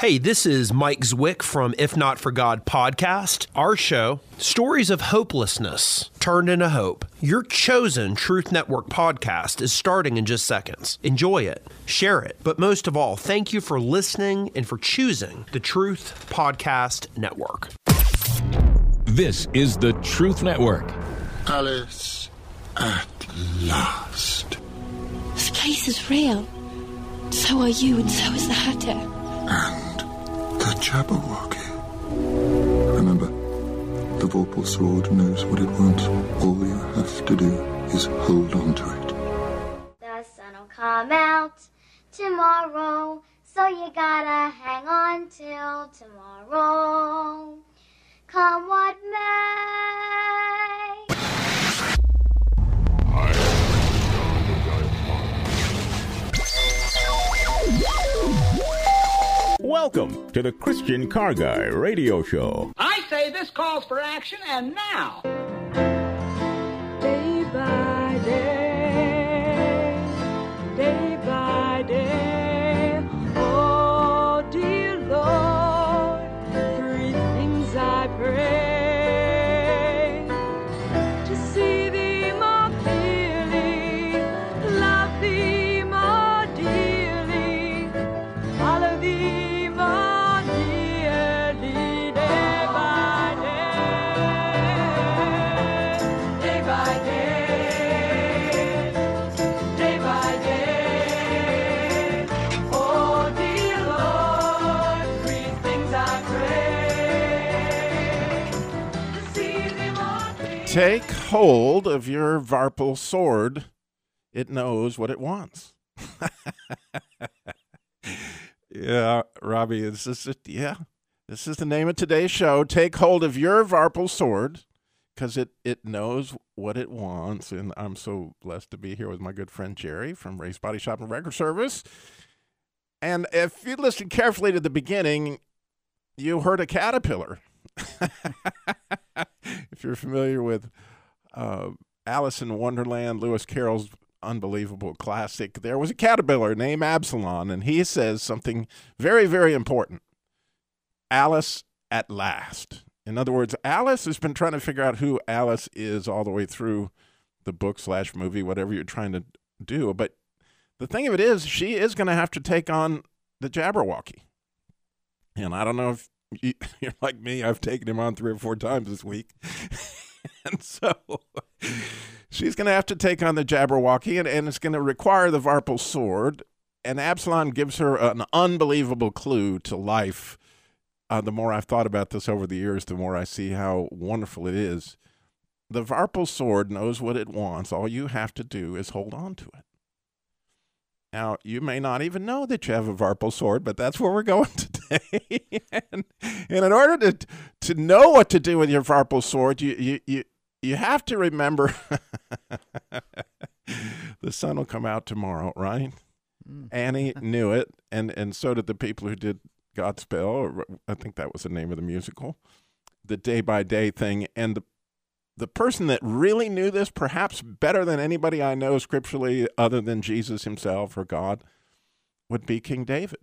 Hey, this is Mike Zwick from If Not For God podcast. Our show, Stories of Hopelessness Turned into Hope. Your chosen Truth Network podcast is starting in just seconds. Enjoy it, share it, but most of all, thank you for listening and for choosing the Truth Podcast Network. This is the Truth Network. Alice, at last. This case is real. So are you, and so is the Hatter. And the Jabberwocky. Remember, the Vorpal sword knows what it wants. All you have to do is hold on to it. The sun will come out tomorrow, so you gotta hang on till tomorrow. Come what may. Welcome to the Christian Car Guy Radio Show. I say this calls for action, and now. Day hold of your Varpal sword. It knows what it wants. yeah, Robbie, this is it? Yeah, this is the name of today's show. Take hold of your Varpal sword because it, it knows what it wants. And I'm so blessed to be here with my good friend Jerry from Race Body Shop and Record Service. And if you listened carefully to the beginning, you heard a caterpillar. if you're familiar with uh, Alice in Wonderland, Lewis Carroll's unbelievable classic, there was a caterpillar named Absalom, and he says something very, very important. Alice at last. In other words, Alice has been trying to figure out who Alice is all the way through the book slash movie, whatever you're trying to do. But the thing of it is, she is going to have to take on the Jabberwocky. And I don't know if you, you're like me, I've taken him on three or four times this week. and so she's going to have to take on the Jabberwocky, and, and it's going to require the Varpal sword. And Absalom gives her an unbelievable clue to life. Uh, the more I've thought about this over the years, the more I see how wonderful it is. The Varpal sword knows what it wants. All you have to do is hold on to it. Now, you may not even know that you have a Varpal sword, but that's where we're going today. and, and in order to to know what to do with your Varpal sword, you you you, you have to remember the sun will come out tomorrow, right? Mm. Annie knew it, and and so did the people who did Godspell. Or I think that was the name of the musical, the day by day thing, and the the person that really knew this, perhaps better than anybody I know scripturally, other than Jesus himself or God, would be King David.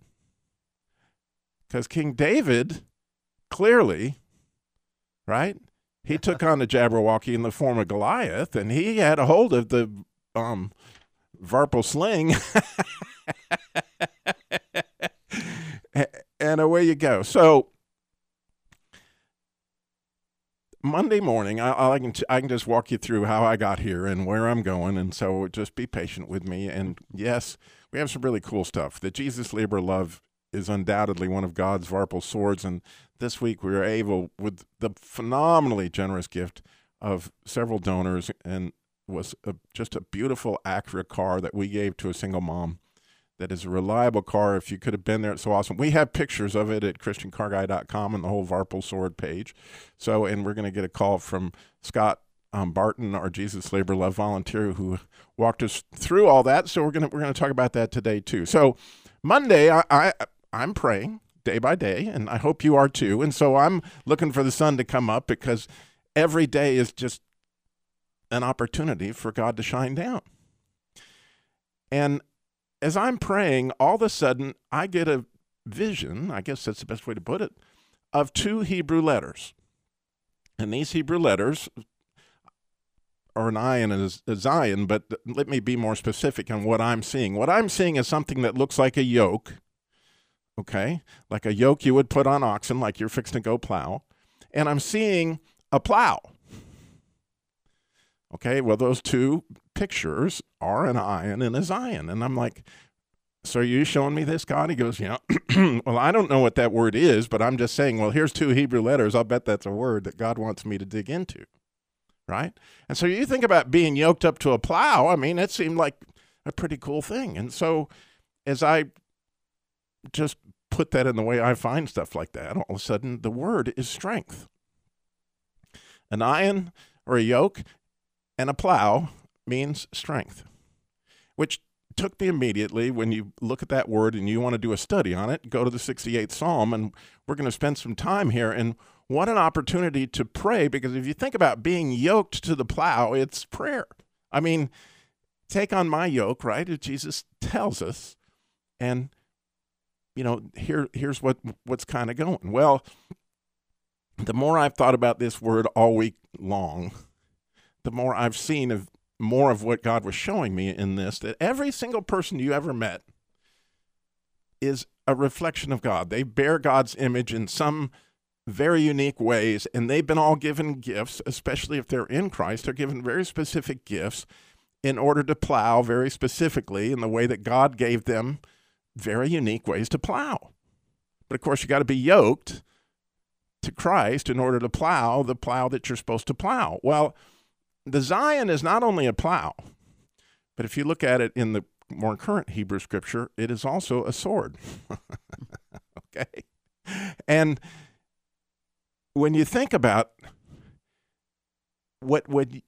Because King David, clearly, right, he took on the Jabberwocky in the form of Goliath, and he had a hold of the um, Varpal sling. and away you go. So, Monday morning, I, I can I can just walk you through how I got here and where I'm going, and so just be patient with me. And yes, we have some really cool stuff. The Jesus Labor Love is undoubtedly one of God's Varpal swords, and this week we were able, with the phenomenally generous gift of several donors, and was a, just a beautiful Acura car that we gave to a single mom. That is a reliable car. If you could have been there, it's so awesome. We have pictures of it at ChristianCarGuy.com and the whole Varpal Sword page. So, and we're going to get a call from Scott um, Barton, our Jesus Labor Love volunteer, who walked us through all that. So we're gonna we're gonna talk about that today too. So Monday, I, I I'm praying day by day, and I hope you are too. And so I'm looking for the sun to come up because every day is just an opportunity for God to shine down. And as I'm praying, all of a sudden I get a vision, I guess that's the best way to put it, of two Hebrew letters. And these Hebrew letters are an ayin and a zayin, but let me be more specific on what I'm seeing. What I'm seeing is something that looks like a yoke, okay? Like a yoke you would put on oxen, like you're fixing to go plow. And I'm seeing a plow. Okay, well, those two pictures are an ayin and a zayin. And I'm like, so are you showing me this, God? He goes, yeah. well, I don't know what that word is, but I'm just saying, well, here's two Hebrew letters. I'll bet that's a word that God wants me to dig into. Right? And so you think about being yoked up to a plow. I mean, it seemed like a pretty cool thing. And so as I just put that in the way I find stuff like that, all of a sudden the word is strength. An iron or a yoke and a plow means strength, which took me immediately when you look at that word and you want to do a study on it, go to the 68th Psalm, and we're going to spend some time here. And what an opportunity to pray, because if you think about being yoked to the plow, it's prayer. I mean, take on my yoke, right? Jesus tells us. And, you know, here, here's what, what's kind of going. Well, the more I've thought about this word all week long, the more I've seen of more of what God was showing me in this that every single person you ever met is a reflection of God. They bear God's image in some very unique ways, and they've been all given gifts, especially if they're in Christ. They're given very specific gifts in order to plow very specifically in the way that God gave them very unique ways to plow. But of course, you got to be yoked to Christ in order to plow the plow that you're supposed to plow. Well, the zayin is not only a plow, but if you look at it in the more current Hebrew scripture, it is also a sword. okay? And when you think about what would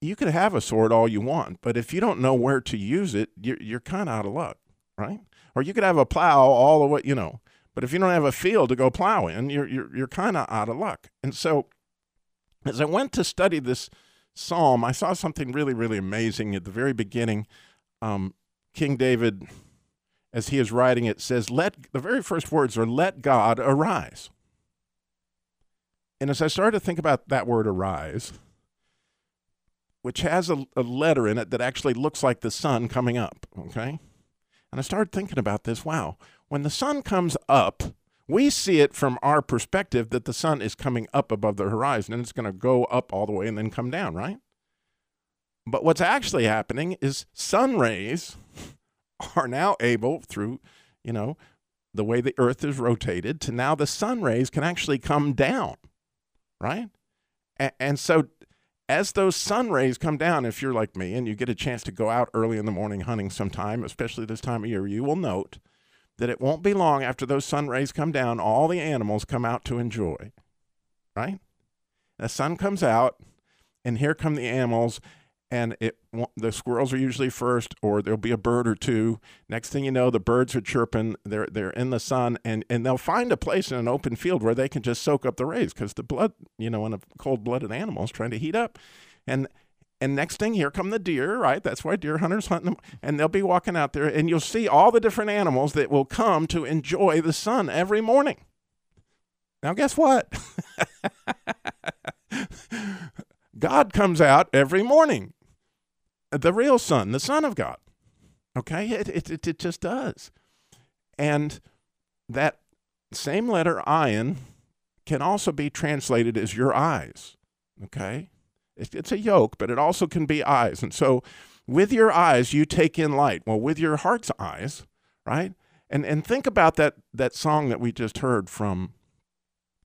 you could have a sword all you want, but if you don't know where to use it, you're, you're kind of out of luck, right? Or you could have a plow all the way, you know, but if you don't have a field to go plow in, you're you're, you're kind of out of luck. And so, as I went to study this psalm, I saw something really, really amazing at the very beginning. Um, King David, as he is writing it, says, "Let the very first words are let God arise." And as I started to think about that word "arise," which has a, a letter in it that actually looks like the sun coming up, okay, and I started thinking about this. Wow, when the sun comes up, we see it from our perspective that the sun is coming up above the horizon and it's going to go up all the way and then come down, right? But what's actually happening is sun rays are now able, through, you know, the way the earth is rotated, to now the sun rays can actually come down, right? And, and so as those sun rays come down, if you're like me and you get a chance to go out early in the morning hunting sometime, especially this time of year, you will note that it won't be long after those sun rays come down, all the animals come out to enjoy, right? The sun comes out, and here come the animals, and it the squirrels are usually first, or there'll be a bird or two. Next thing you know, the birds are chirping. They're they're in the sun, and and they'll find a place in an open field where they can just soak up the rays because the blood, you know, in a cold-blooded animal is trying to heat up, and and next thing, here come the deer, right? That's why deer hunters hunt them. And they'll be walking out there, and you'll see all the different animals that will come to enjoy the sun every morning. Now, guess what? God comes out every morning. The real sun, the Son of God. Okay? It, it, it just does. And that same letter, ayin, can also be translated as your eyes. Okay? It's a yoke, but it also can be eyes. And so with your eyes, you take in light. Well, with your heart's eyes, right? And and think about that that song that we just heard from,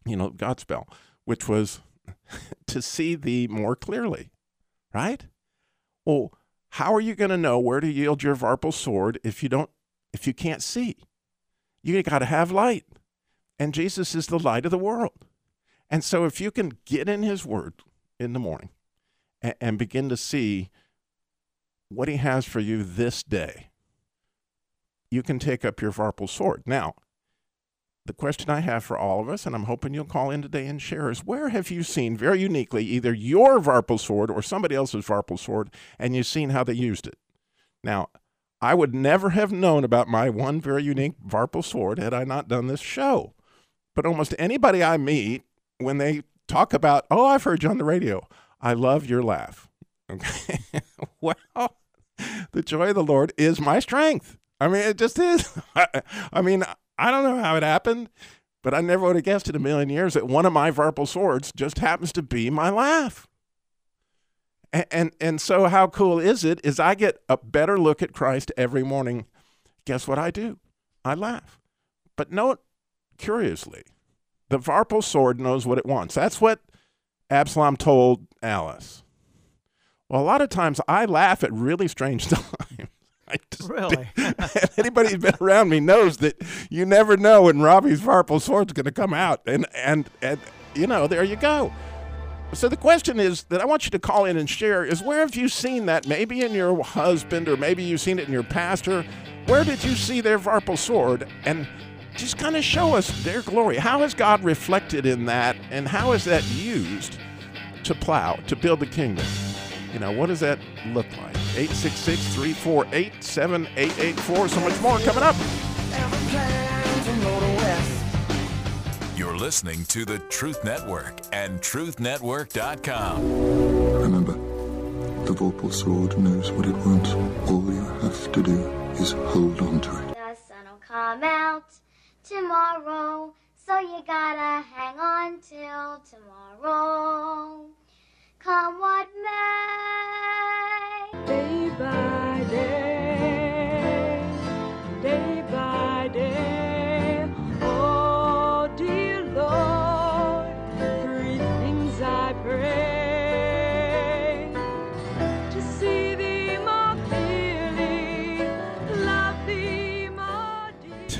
you know, Godspell, which was to see thee more clearly, right? Well, how are you going to know where to yield your varpal sword if you don't if you can't see? You got to have light. And Jesus is the light of the world. And so if you can get in his word in the morning, and, and begin to see what he has for you this day, you can take up your Varpal sword. Now, the question I have for all of us, and I'm hoping you'll call in today and share, is where have you seen very uniquely either your Varpal sword or somebody else's Varpal sword, and you've seen how they used it? Now, I would never have known about my one very unique Varpal sword had I not done this show. But almost anybody I meet, when they talk about, oh, I've heard you on the radio, I love your laugh. Okay. well, the joy of the Lord is my strength. I mean, it just is. I mean, I don't know how it happened, but I never would have guessed in a million years that one of my Varpal swords just happens to be my laugh. And, and and so how cool is it is I get a better look at Christ every morning. Guess what I do? I laugh. But note curiously, the Varpal sword knows what it wants. That's what Absalom told Alice. Well, a lot of times I laugh at really strange times. I just Really? anybody who's been around me knows that you never know when Robbie's Varpal sword's going to come out, and and and you know there you go. So the question is that I want you to call in and share is where have you seen that? Maybe in your husband, or maybe you've seen it in your pastor. Where did you see their Varpal sword? And just kind of show us their glory. How has God reflected in that, and how is that used to plow, to build the kingdom? You know, what does that look like? 866 348 7884. So much more coming up. You're listening to the Truth Network and TruthNetwork.com. Remember, the Vorpal sword knows what it wants. All you have to do is hold on to it. The sun will come out tomorrow, so you gotta hang on till tomorrow. Come what may. Day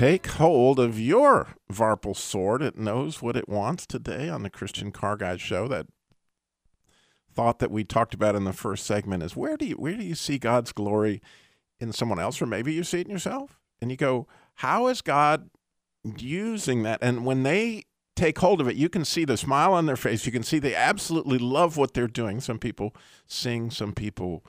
Take hold of your Varpal sword. It knows what it wants today on the Christian Car Guy Show. That thought that we talked about in the first segment is where do you where do you see God's glory in someone else, or maybe you see it in yourself, and you go, how is God using that? And when they take hold of it, you can see the smile on their face. You can see they absolutely love what they're doing. Some people sing, some people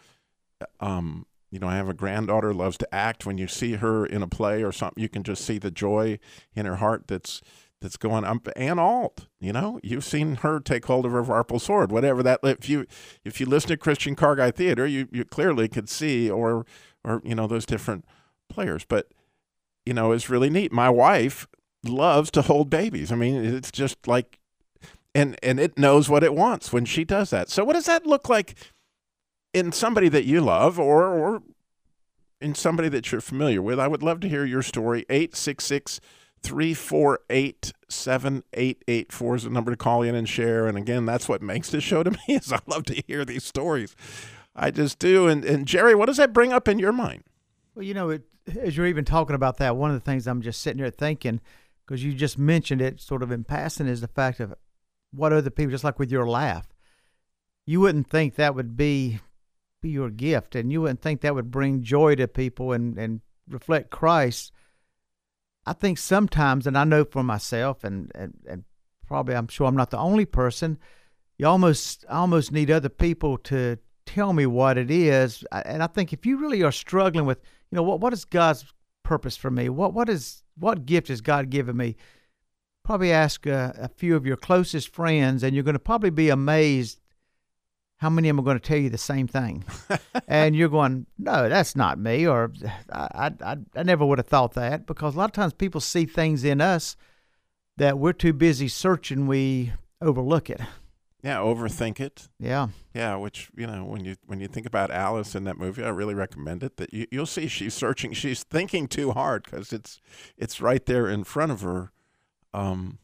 um, you know, I have a granddaughter loves to act. When you see her in a play or something, you can just see the joy in her heart that's that's going up. Ann Alt, you know, you've seen her take hold of her Varpal sword, whatever that. If you if you listen to Christian Car Guy Theater, you you clearly could see or or you know those different players. But you know, it's really neat. My wife loves to hold babies. I mean, it's just like, and and it knows what it wants when she does that. So, what does that look like? In somebody that you love or or in somebody that you're familiar with. I would love to hear your story. 866 348 7884 is the number to call in and share. And again, that's what makes this show to me is I love to hear these stories. I just do. And and Jerry, what does that bring up in your mind? Well, you know, it, as you're even talking about that, one of the things I'm just sitting here thinking, because you just mentioned it sort of in passing, is the fact of what other people, just like with your laugh, you wouldn't think that would be be your gift, and you wouldn't think that would bring joy to people and and reflect Christ. I think sometimes, and I know for myself, and and, and probably I'm sure I'm not the only person. You almost I almost need other people to tell me what it is, and I think if you really are struggling with, you know, what what is God's purpose for me? What what is what gift has God given me? Probably ask a, a few of your closest friends, and you're going to probably be amazed how many of them are going to tell you the same thing. and you're going, no, that's not me, or I, I, I never would have thought that, because a lot of times people see things in us that we're too busy searching, we overlook it. Yeah, overthink it. Yeah. Yeah, which you know, when you when you think about Alice in that movie, I really recommend it. That you, you'll see she's searching, she's thinking too hard because it's it's right there in front of her, um,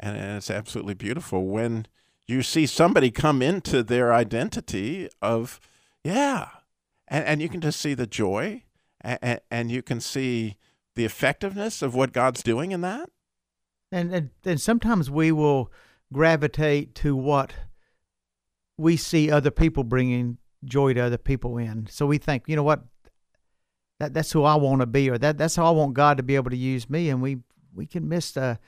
and, and it's absolutely beautiful when you see somebody come into their identity of yeah, and and you can just see the joy, and, and you can see the effectiveness of what God's doing in that. And, and and sometimes we will gravitate to what we see other people bringing joy to other people in. So we think, you know what, that that's who I want to be, or that that's how I want God to be able to use me. And we we can miss the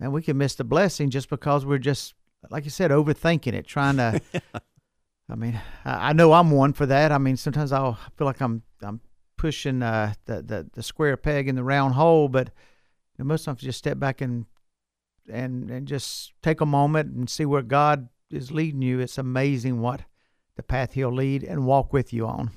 and we can miss the blessing just because we're just like you said overthinking it, trying to. I mean, I I know I'm one for that. I mean, sometimes I'll feel like I'm I'm pushing uh, the, the the square peg in the round hole, but you know, most times just step back and and and just take a moment and see where God is leading you. It's amazing what the path He'll lead and walk with you on.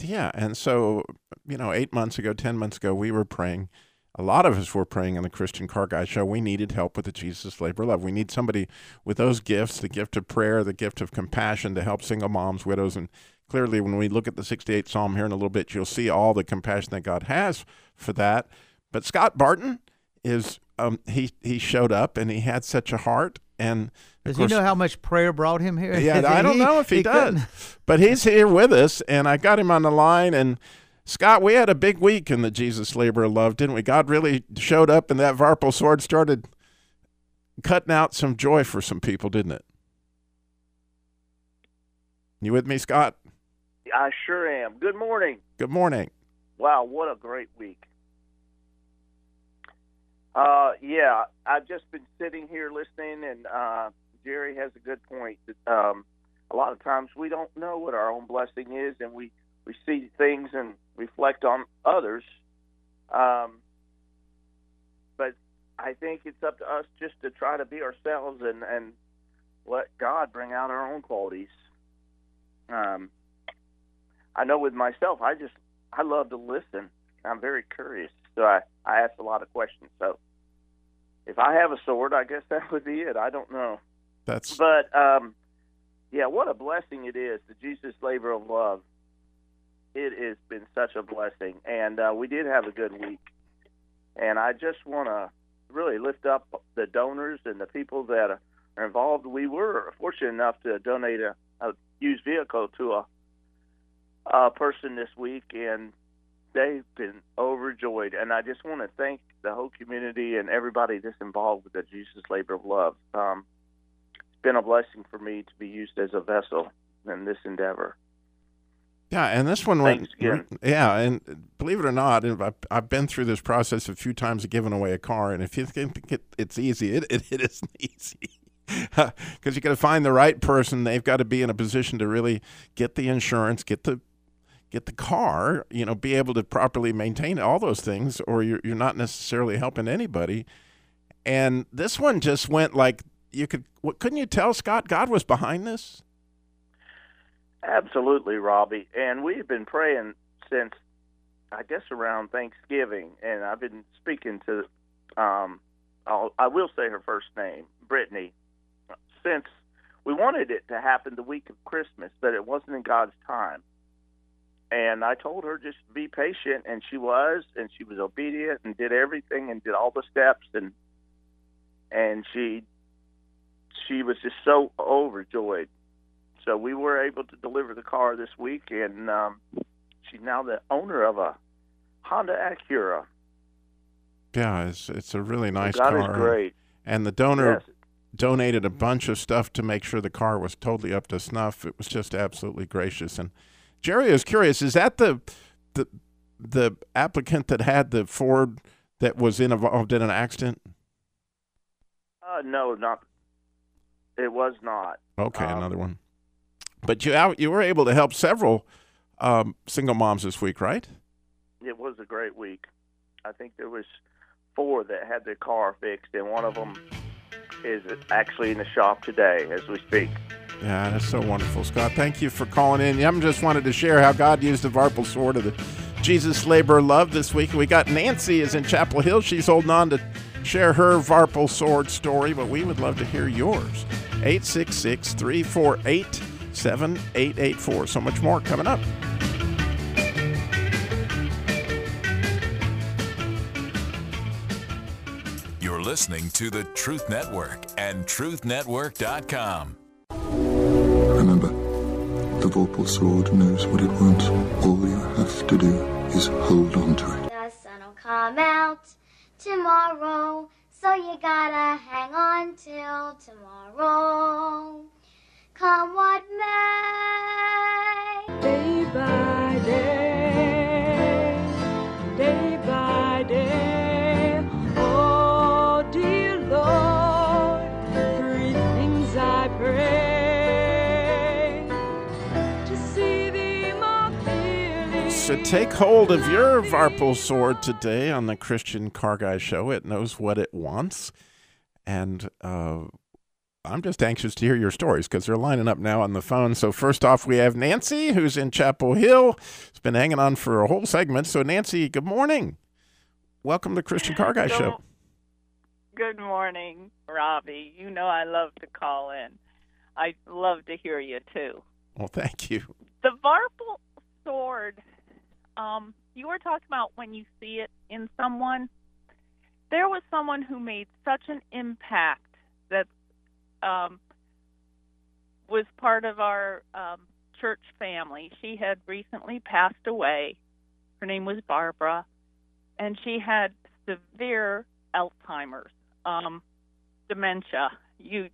Yeah, and so you know, eight months ago, ten months ago, we were praying. A lot of us were praying on the Christian Car Guy show. We needed help with the Jesus Labor Love. We need somebody with those gifts, the gift of prayer, the gift of compassion to help single moms, widows, and clearly when we look at the 68th Psalm here in a little bit, you'll see all the compassion that God has for that. But Scott Barton is um, he he showed up and he had such a heart and Does course- he know how much prayer brought him here? yeah, I don't He- know if he, does, couldn't- but he's here with us, and I got him on the line. And Scott, we had a big week in the Jesus Labor of Love, didn't we? God really showed up, and that Varpal sword started cutting out some joy for some people, didn't it? You with me, Scott? I sure am. Good morning. Good morning. Wow, what a great week. Uh, yeah, I've just been sitting here listening, and uh, Jerry has a good point. That, um, a lot of times we don't know what our own blessing is, and we, we see things and reflect on others. Um, but I think it's up to us just to try to be ourselves and, and let God bring out our own qualities. Um, I know with myself, I just I love to listen. I'm very curious, so I I ask a lot of questions. So if I have a sword, I guess that would be it. I don't know, That's but um, yeah, what a blessing it is the Jesus labor of love. It has been such a blessing, and uh, we did have a good week. And I just want to really lift up the donors and the people that are involved. We were fortunate enough to donate a, a used vehicle to a uh, person this week, and they've been overjoyed. And I just want to thank the whole community and everybody that's involved with the Jesus Labor of Love. Um, it's been a blessing for me to be used as a vessel in this endeavor. Yeah, and this one went. Yeah, and believe it or not, I've, I've been through this process a few times of giving away a car, and if you think it, it's easy, it, it, it isn't easy. Because you got to find the right person. They've got to be in a position to really get the insurance, get the get the car, you know, be able to properly maintain all those things, or you're you're not necessarily helping anybody. And this one just went like you could. What couldn't you tell, Scott? God was behind this. Absolutely, Robbie. And we've been praying since, I guess, around Thanksgiving. And I've been speaking to, um, I'll, I will say her first name, Brittany, since we wanted it to happen the week of Christmas, but it wasn't in God's time. And I told her just be patient, and she was, and she was obedient and did everything and did all the steps, and and she she was just so overjoyed. So we were able to deliver the car this week, and um, she's now the owner of a Honda Acura. Yeah, it's it's a really nice God car. is great. And the donor Yes. donated a bunch of stuff to make sure the car was totally up to snuff. It was just absolutely gracious. And Jerry is curious: is that the the the applicant that had the Ford that was involved in an accident? Uh, no, not. It was not. Okay, Um, another one. But you out you were able to help several um, single moms this week, right? It was a great week. I think there was four that had their car fixed, and one of them is actually in the shop today as we speak. Yeah, that's so wonderful, Scott. Thank you for calling in. I just wanted to share how God used the Varpal sword of the Jesus labor love this week. We got Nancy is in Chapel Hill. She's holding on to share her Varpal sword story, but we would love to hear yours. 866 348 7884. So much more coming up. You're listening to the Truth Network and TruthNetwork.com. Remember, the Vorpal sword knows what it wants. All you have to do is hold on to it. The sun will come out tomorrow, so you gotta hang on till tomorrow. Come what may. Day by day, day by day. Oh, dear Lord, three things I pray to see thee more clearly. So take hold of your Varpal sword today on the Christian Car Guy Show. It knows what it wants. And uh, I'm just anxious to hear your stories because they're lining up now on the phone. So, first off, we have Nancy, who's in Chapel Hill. It's been hanging on for a whole segment. So, Nancy, good morning. Welcome to Christian Car Guy Show. Good morning, Robbie. You know I love to call in. I love to hear you too. Well, thank you. The Varpal sword, um, you were talking about when you see it in someone. There was someone who made such an impact um, was part of our um, church family. She had recently passed away. Her name was Barbara, and she had severe Alzheimer's, um, dementia. You,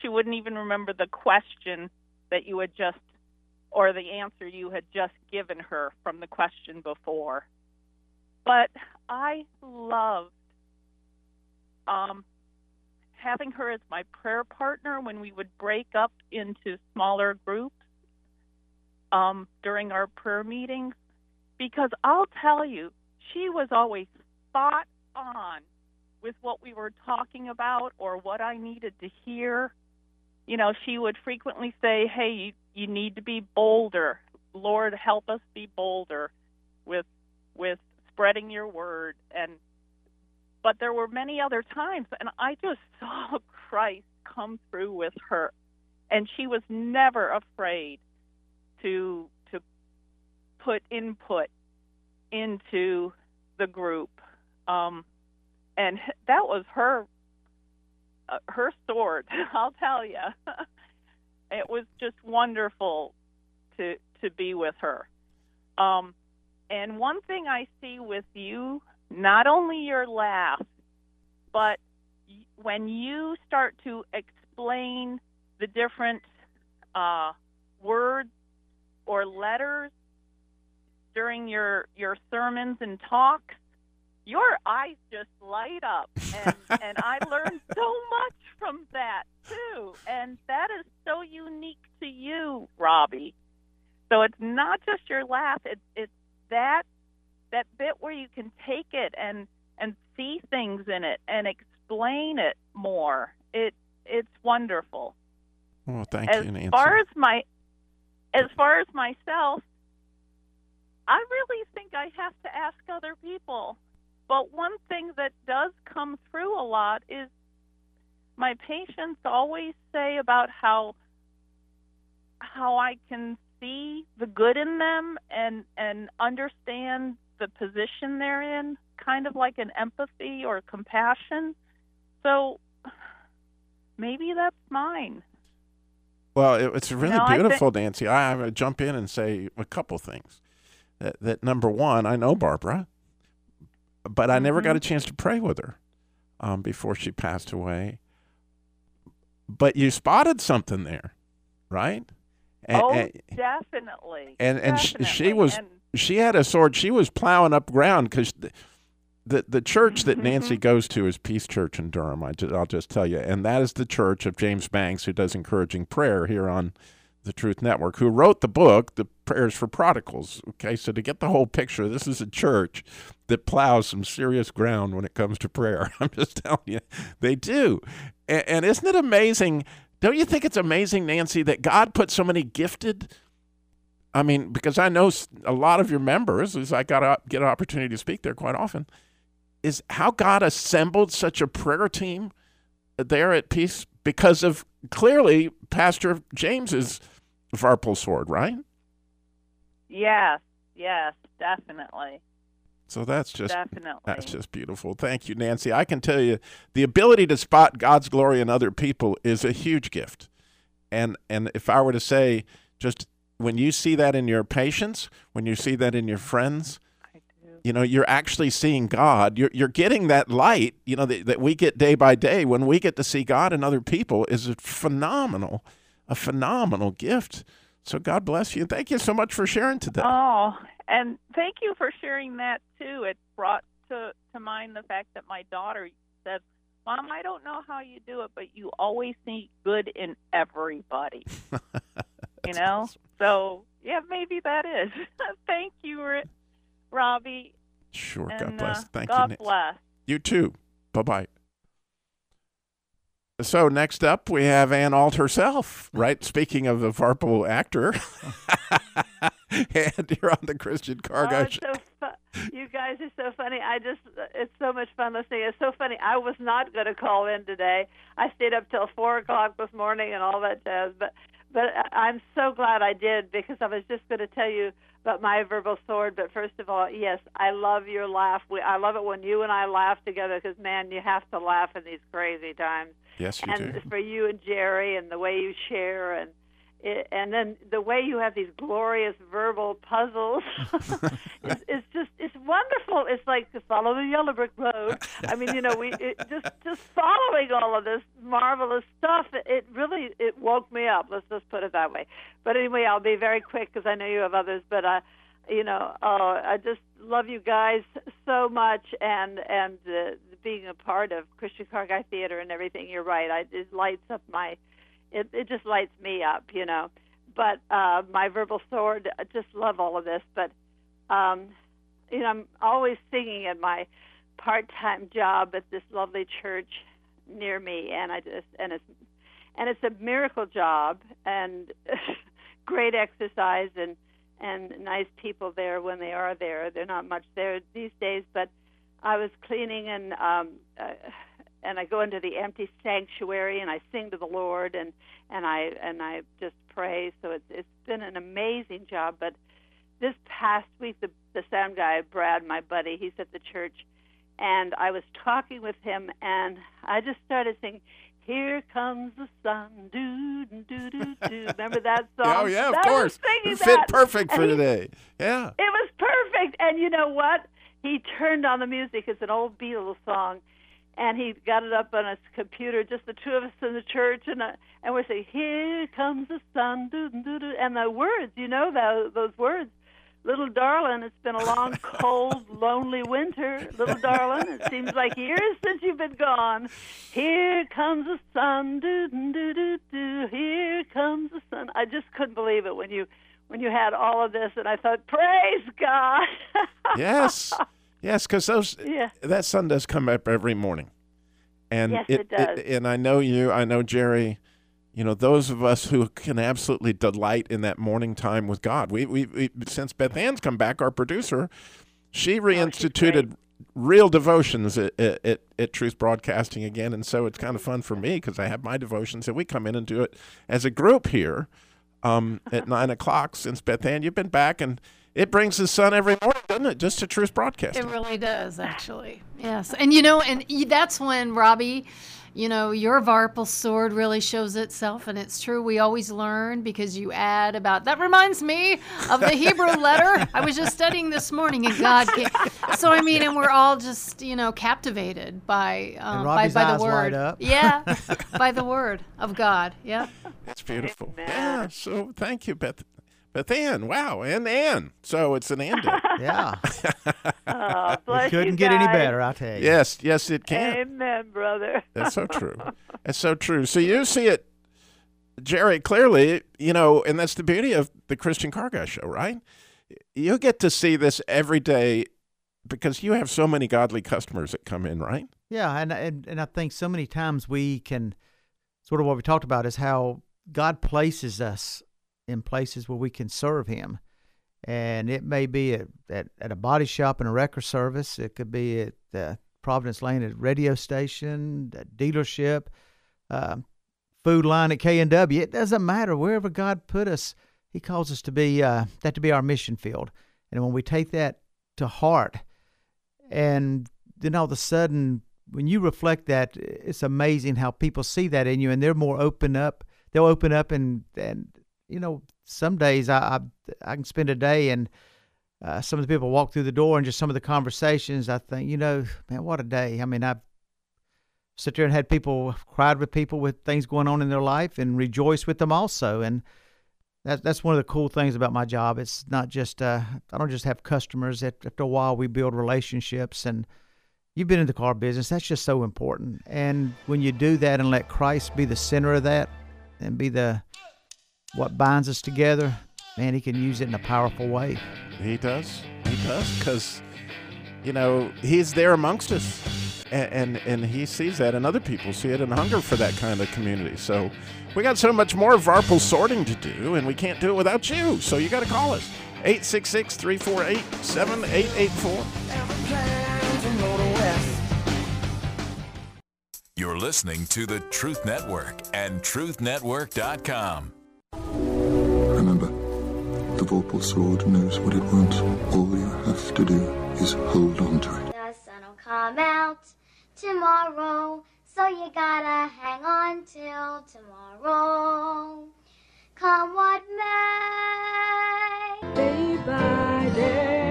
she wouldn't even remember the question that you had just, or the answer you had just given her from the question before. But I loved um, having her as my prayer partner when we would break up into smaller groups um, during our prayer meetings because I'll tell you, she was always spot on with what we were talking about or what I needed to hear. You know, she would frequently say, "Hey, you, you need to be bolder. Lord, help us be bolder with with spreading your word." And but there were many other times and I just saw Christ come through with her. And she was never afraid to to put input into the group. Um, and that was her uh, her sword. I'll tell you, it was just wonderful to to be with her. Um, and one thing I see with you, not only your laugh, but when you start to explain the different uh, words or letters during your your sermons and talks, your eyes just light up, and and I learned so much from that too, and that is so unique to you, Robbie. So it's not just your laugh; it's it's that that bit where you can take it and and see things in it and explain it more. It it's wonderful Well, thank as you, Nancy. far as my as far as myself i really think i have to ask other people but one thing that does come through a lot is my patients always say about how how i can see the good in them and and understand the position they're in kind of like an empathy or compassion so maybe that's mine Well, it, it's really No, I thi- beautiful, Nancy. I, I'm going to jump in and say a couple things. That, that number one, I know Barbara, but I never Mm-hmm. got a chance to pray with her um, before she passed away. But you spotted something there, right? And, oh and, definitely and, and sh- she Definitely. was And- she had a sword. She was plowing up ground because the, the the church that mm-hmm, Nancy mm-hmm. goes to is Peace Church in Durham. I just, I'll just tell you, and that is the church of James Banks, who does encouraging prayer here on the Truth Network, who wrote the book, The Prayers for Prodigals. Okay, so to get the whole picture, this is a church that plows some serious ground when it comes to prayer. I'm just telling you, they do. And, and isn't it amazing? Don't you think it's amazing, Nancy, that God put so many gifted I mean, because I know a lot of your members, as I got a, get an opportunity to speak there quite often, is how God assembled such a prayer team there at Peace because of clearly Pastor James's Varpal sword, right? yes yes definitely So that's just Definitely. that's just beautiful. Thank you, Nancy. I can tell you the ability to spot God's glory in other people is a huge gift. And and if I were to say just when you see that in your patients, when you see that in your friends, you know, you're actually seeing God. You're you're getting that light, you know, that, that we get day by day when we get to see God in other people is a phenomenal, a phenomenal gift. So God bless you. Thank you so much for sharing today. oh and thank you for sharing that too it brought to to mind the fact that my daughter said mom i don't know how you do it but you always see good in everybody you know so yeah, maybe that is. Thank you, Robbie. Sure. God And, bless. uh, Thank God you. Nancy. bless. You too. Bye bye. So next up, we have Ann Alt herself, right? Speaking of the Varpo actor, and you're on the Christian Car Guy Oh, Show. so fu- you guys are so funny. I just, it's so much fun listening. It's so funny. I was not going to call in today. I stayed up till four o'clock this morning and all that jazz. But, but I'm so glad I did because I was just going to tell you about my verbal sword. But first of all, yes, I love your laugh. We, I love it when you and I laugh together because man, you have to laugh in these crazy times. Yes, you and do. for you and Jerry and the way you share and it, and then the way you have these glorious verbal puzzles it's, it's just it's wonderful. It's like to follow the yellow brick road. I mean you know we it, just just following all of this marvelous stuff it, it really it woke me up let's just put it that way. But anyway i'll be very quick because i know you have others but uh you know uh, i just love you guys so much and and uh, being a part of christian car guy theater and everything you're right I, it lights up my it it just lights me up, you know. But uh, my verbal sword, I just love all of this. But um, you know, I'm always singing at my part-time job at this lovely church near me, and I just and it's and it's a miracle job and great exercise and and nice people there when they are there. They're not much there these days, but I was cleaning and um uh, and I go into the empty sanctuary and I sing to the Lord and and I and I just pray. So it's it's been an amazing job. But this past week, the the sound guy Brad, my buddy, he's at the church, and I was talking with him, and I just started singing. Here comes the sun, doo doo doo doo. Remember that oh, song? Oh yeah, of was course. It fit that. perfect for he- today. Yeah. it was perfect. And you know what? He turned on the music. It's an old Beatles song. And he got it up on his computer, just the two of us in the church, and uh, and we say, "Here comes the sun," doo, doo, doo, doo. and the words, you know those those words, little darling. It's been a long, cold, lonely winter, little darling. It seems like years since you've been gone. Here comes the sun, doo doo doo doo. Here comes the sun. I just couldn't believe it when you when you had all of this, and I thought, praise God. Yes. Yes, because those Yeah. that sun does come up every morning, and Yes, it does. and I know you, I know Jerry. You know those of us who can absolutely delight in that morning time with God. We we, we since Beth Ann's come back, our producer, Oh, she reinstituted real devotions at, at, at, at Truth Broadcasting again, and so it's kind of fun for me because I have my devotions, and we come in and do it as a group here um, at nine o'clock. Since Beth Ann, you've been back, and it brings the sun every morning, doesn't it? Just to Truth Broadcasting. It really does, actually. Yes, and you know, and that's when Robbie, you know, your Varpal sword really shows itself, and it's true. We always learn because you add about. That reminds me of the Hebrew letter I was just studying this morning, and God. Gave, so I mean, and we're all just you know captivated by um, by, by the word. up. Yeah, by the word of God. Yeah. That's beautiful. Yeah. So thank you, Beth. Beth Ann. Wow. And Ann. So it's an and. Yeah. Oh, It couldn't you get any better, I tell you. yes. Yes, it can. Amen, brother. That's so true. That's so true. So you see it, Jerry, clearly, you know, and that's the beauty of the Christian Car Guy Show, right? You get to see this every day because you have so many godly customers that come in, right? Yeah, and, and and I think so many times we can sort of what we talked about is how God places us in places where we can serve Him, and it may be at at, at a body shop and a record service. It could be at Providence Lane at radio station, a dealership, uh, food line at K and W. It doesn't matter wherever God put us. He calls us to be uh, that to be our mission field, and when we take that to heart, and then all of a sudden when you reflect that it's amazing how people see that in you and they're more open up they'll open up and and you know some days i i, I can spend a day and uh, some of the people walk through the door and just some of the conversations i think you know man what a day i mean i've sit there and had people cried with people with things going on in their life and rejoice with them also and that, that's one of the cool things about my job. It's not just uh, I don't just have customers. After a while, we build relationships, and you've been in the car business. That's just so important. And when you do that and let Christ be the center of that, and be the what binds us together, man, he can use it in a powerful way. He does. He does because you know he's there amongst us, and, and and he sees that, and other people see it, and hunger for that kind of community. So we got so much more Varpal sorting to do, and we can't do it without you. So you got to call us 866 348 7884. You're listening to the Truth Network and TruthNetwork.com. Remember, the Vorpal sword knows what it wants. All you have to do is hold on to it. The sun will come out tomorrow, so you gotta hang on till tomorrow. Come what may. Day by day,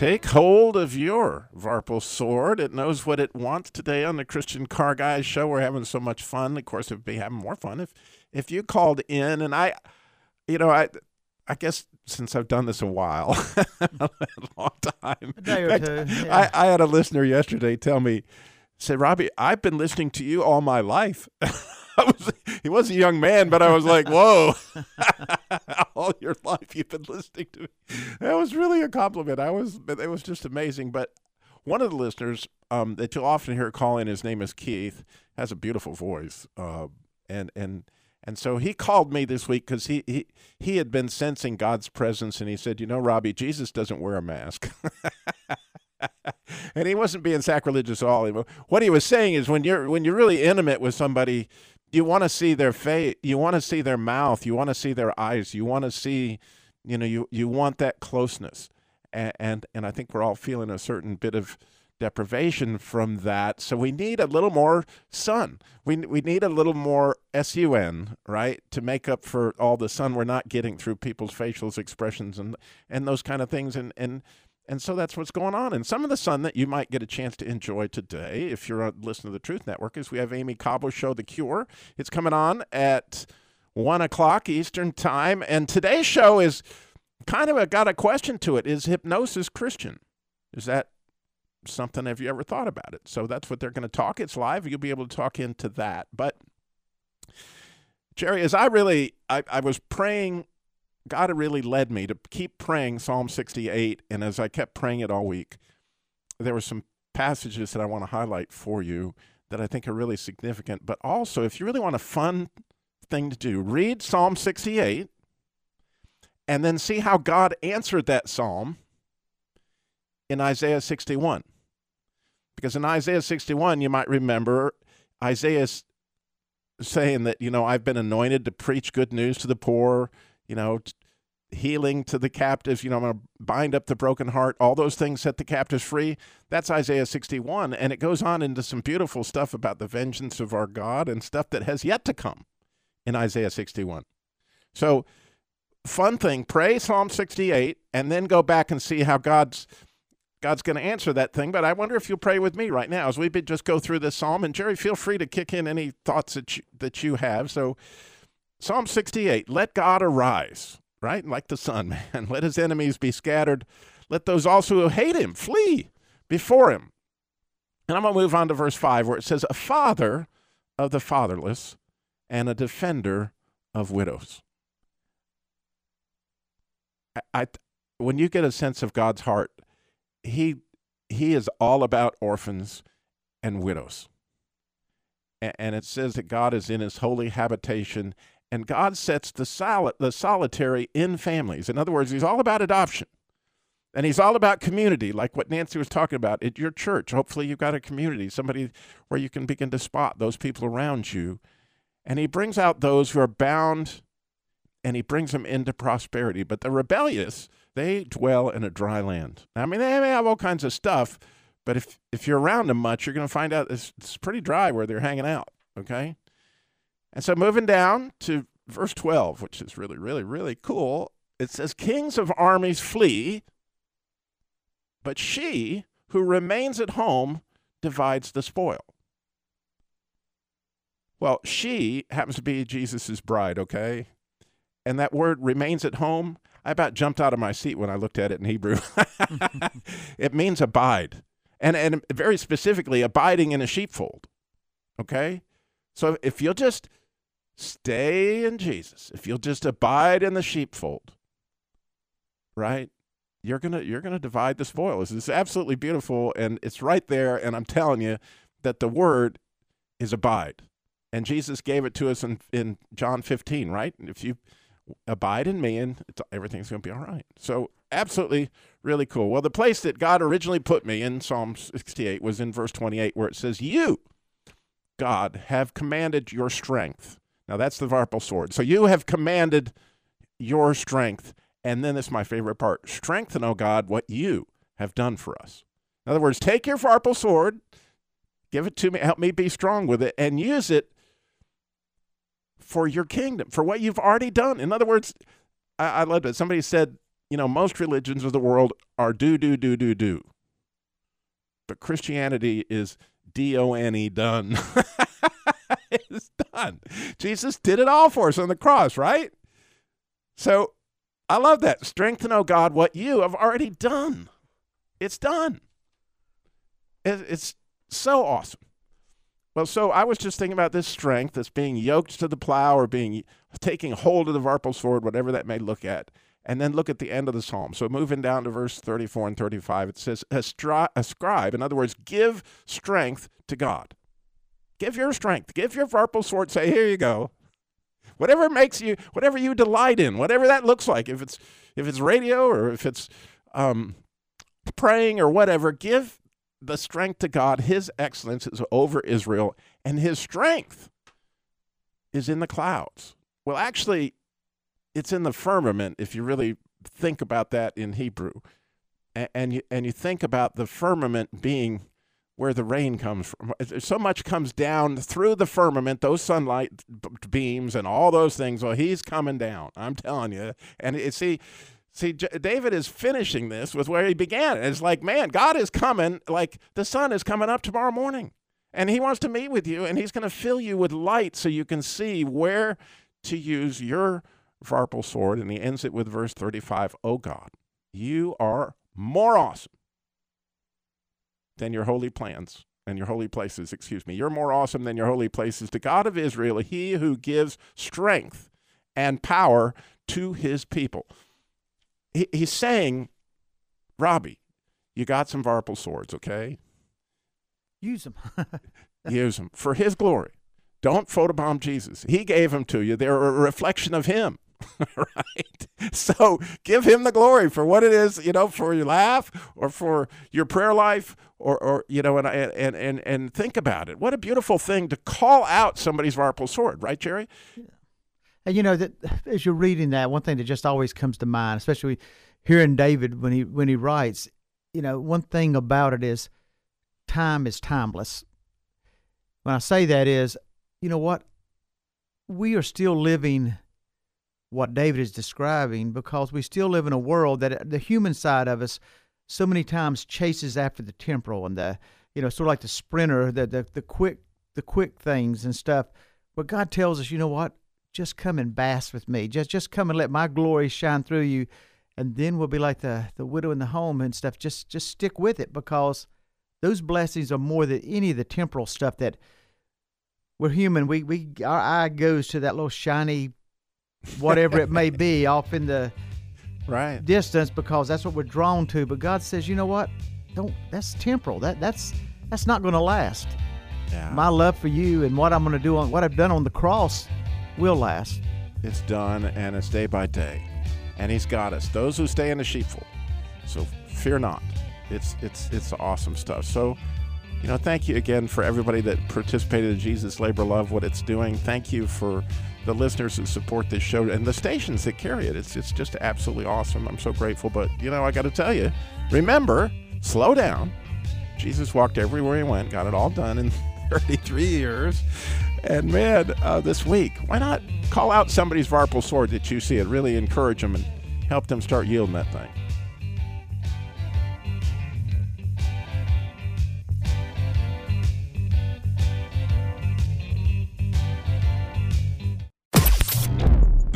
Take hold of your Vorpal sword. It knows what it wants today on the Christian Car Guys show. We're having so much fun. Of course, it'd be having more fun if if you called in. And I, you know, I I guess since I've done this a while, a long time. A day or fact, two, yeah. I, I had a listener yesterday tell me, say, Robbie, I've been listening to you all my life. I was, he was a young man, but I was like, whoa, all your life you've been listening to me. That was really a compliment. I was, it was just amazing. But one of the listeners um, that you'll often hear call in, his name is Keith, has a beautiful voice. Uh, and, and, and so he called me this week because he, he, he had been sensing God's presence. And he said, You know, Robbie, Jesus doesn't wear a mask. and he wasn't being sacrilegious at all. What he was saying is when you're when you're really intimate with somebody, you want to see their face, you want to see their mouth, you want to see their eyes, you want to see, you know, you you want that closeness, and and, and I think we're all feeling a certain bit of deprivation from that. So we need a little more sun. We we need a little more sun, right, to make up for all the sun we're not getting through people's facial expressions and and those kind of things. And and and so that's what's going on. And some of the sun that you might get a chance to enjoy today, if you're a listener to the Truth Network, is we have Amy Cobble's show, The Cure. It's coming on at one o'clock Eastern time, and today's show is kind of a, got a question to it: Is hypnosis Christian? Is that something have you ever thought about it so that's what they're going to talk it's live you'll be able to talk into that but jerry as i really i, I was praying god really led me to keep praying psalm 68 and as i kept praying it all week there were some passages that i want to highlight for you that i think are really significant but also if you really want a fun thing to do read psalm 68 and then see how god answered that psalm in Isaiah 61. Because in Isaiah 61, you might remember Isaiah's saying that, you know, I've been anointed to preach good news to the poor, you know, healing to the captives, you know, I'm going to bind up the broken heart, all those things set the captives free. That's Isaiah 61. And it goes on into some beautiful stuff about the vengeance of our God and stuff that has yet to come in Isaiah 61. So, fun thing, pray Psalm 68 and then go back and see how God's God's going to answer that thing, but I wonder if you'll pray with me right now as we just go through this psalm. And Jerry, feel free to kick in any thoughts that you, that you have. So, Psalm 68, let God arise, right? Like the sun, man. Let his enemies be scattered. Let those also who hate him flee before him. And I'm going to move on to verse 5 where it says, A father of the fatherless and a defender of widows. I, I when you get a sense of God's heart, he he is all about orphans and widows. A- And it says that God is in his holy habitation and God sets the sol- the solitary in families. In other words, he's all about adoption. And he's all about community, like what Nancy was talking about at your church. Hopefully, you've got a community, somebody where you can begin to spot those people around you. And he brings out those who are bound and he brings them into prosperity. But the rebellious, they dwell in a dry land. I mean, they may have all kinds of stuff, but if, if you're around them much, you're going to find out it's, it's pretty dry where they're hanging out, okay? And so moving down to verse 12, which is really, really, really cool, it says, Kings of armies flee, but she who remains at home divides the spoil. Well, she happens to be Jesus' bride, okay? and that word remains at home, I about jumped out of my seat when I looked at it in Hebrew. it means abide, and and very specifically, abiding in a sheepfold. Okay, so if you'll just stay in Jesus, if you'll just abide in the sheepfold, right? You're gonna you're gonna divide the spoils. It's absolutely beautiful, and it's right there. And I'm telling you that the word is abide, and Jesus gave it to us in in John 15. Right? If you abide in me, and everything's gonna be all right. So absolutely really cool. Well, the place that God originally put me in Psalm 68 was in verse 28, where it says, "You, God, have commanded your strength." Now that's the Vorpal sword. So you have commanded your strength. And then this is my favorite part strengthen, O God, what you have done for us. In other words, take your Vorpal sword, give it to me, help me be strong with it, and use it for your kingdom, for what you've already done. In other words, I, I loved it. Somebody said, you know, most religions of the world are do, do, do, do, do. But Christianity is D O N E done. done. Jesus did it all for us on the cross, right? So I love that. Strengthen, oh God, what you have already done. It's done. It's so awesome. Well, so I was just thinking about this strength that's being yoked to the plow or being taking hold of the vorpal sword, whatever that may look at. And then look at the end of the psalm. So moving down to verse 34 and 35, it says, ascribe, in other words, give strength to God. Give your strength. Give your vorpal sword. Say, here you go. Whatever makes you, whatever you delight in, whatever that looks like. If it's if it's radio or if it's um, praying or whatever, give the strength to God. His excellence is over Israel, and His strength is in the clouds. Well, actually, it's in the firmament. If you really think about that in Hebrew, and, and you and you think about the firmament being where the rain comes from. So much comes down through the firmament, those sunlight beams and all those things. Well, he's coming down. I'm telling you. And it, see, see, David is finishing this with where he began. It's like, man, God is coming. Like the sun is coming up tomorrow morning, and He wants to meet with you, and He's going to fill you with light so you can see where to use your vorpal sword. And he ends it with verse 35. Oh God, you are more awesome than your holy plans and your holy places, excuse me. You're more awesome than your holy places. The God of Israel, he who gives strength and power to his people. He, he's saying, Robbie, you got some Vorpal swords, okay? Use them. Use them for his glory. Don't photobomb Jesus. He gave them to you. They're a reflection of him. right? So give him the glory for what it is, you know, for your laugh or for your prayer life or, or you know, and, and, and, and think about it. What a beautiful thing to call out somebody's Vorpal sword, right, Jerry? And you know that as you're reading that, one thing that just always comes to mind, especially hearing David when he when he writes, you know, one thing about it is time is timeless. When I say that is, you know what? We are still living what David is describing because we still live in a world that the human side of us so many times chases after the temporal and the you know sort of like the sprinter the the, the quick the quick things and stuff. But God tells us you know what? Just come and bask with me. Just just come and let my glory shine through you and then we'll be like the the widow in the home and stuff. Just just stick with it because those blessings are more than any of the temporal stuff that we're human. We we our eye goes to that little shiny whatever it may be off in the right distance because that's what we're drawn to. But God says, you know what? Don't. That's temporal. That that's that's not going to last. Yeah. My love for you and what I'm going to do on what I've done on the cross will last. It's done, and it's day by day, and He's got us. Those who stay in the sheepfold. So fear not. It's it's it's awesome stuff. So. You know, thank you again for everybody that participated in Jesus Labor Love, what it's doing. Thank you for the listeners who support this show and the stations that carry it. It's, it's just absolutely awesome. I'm so grateful. But, you know, I got to tell you, remember, slow down. Jesus walked everywhere he went, got it all done in 33 years. And man, uh, this week, why not call out somebody's Vorpal sword that you see it? Really encourage them and help them start yielding that thing.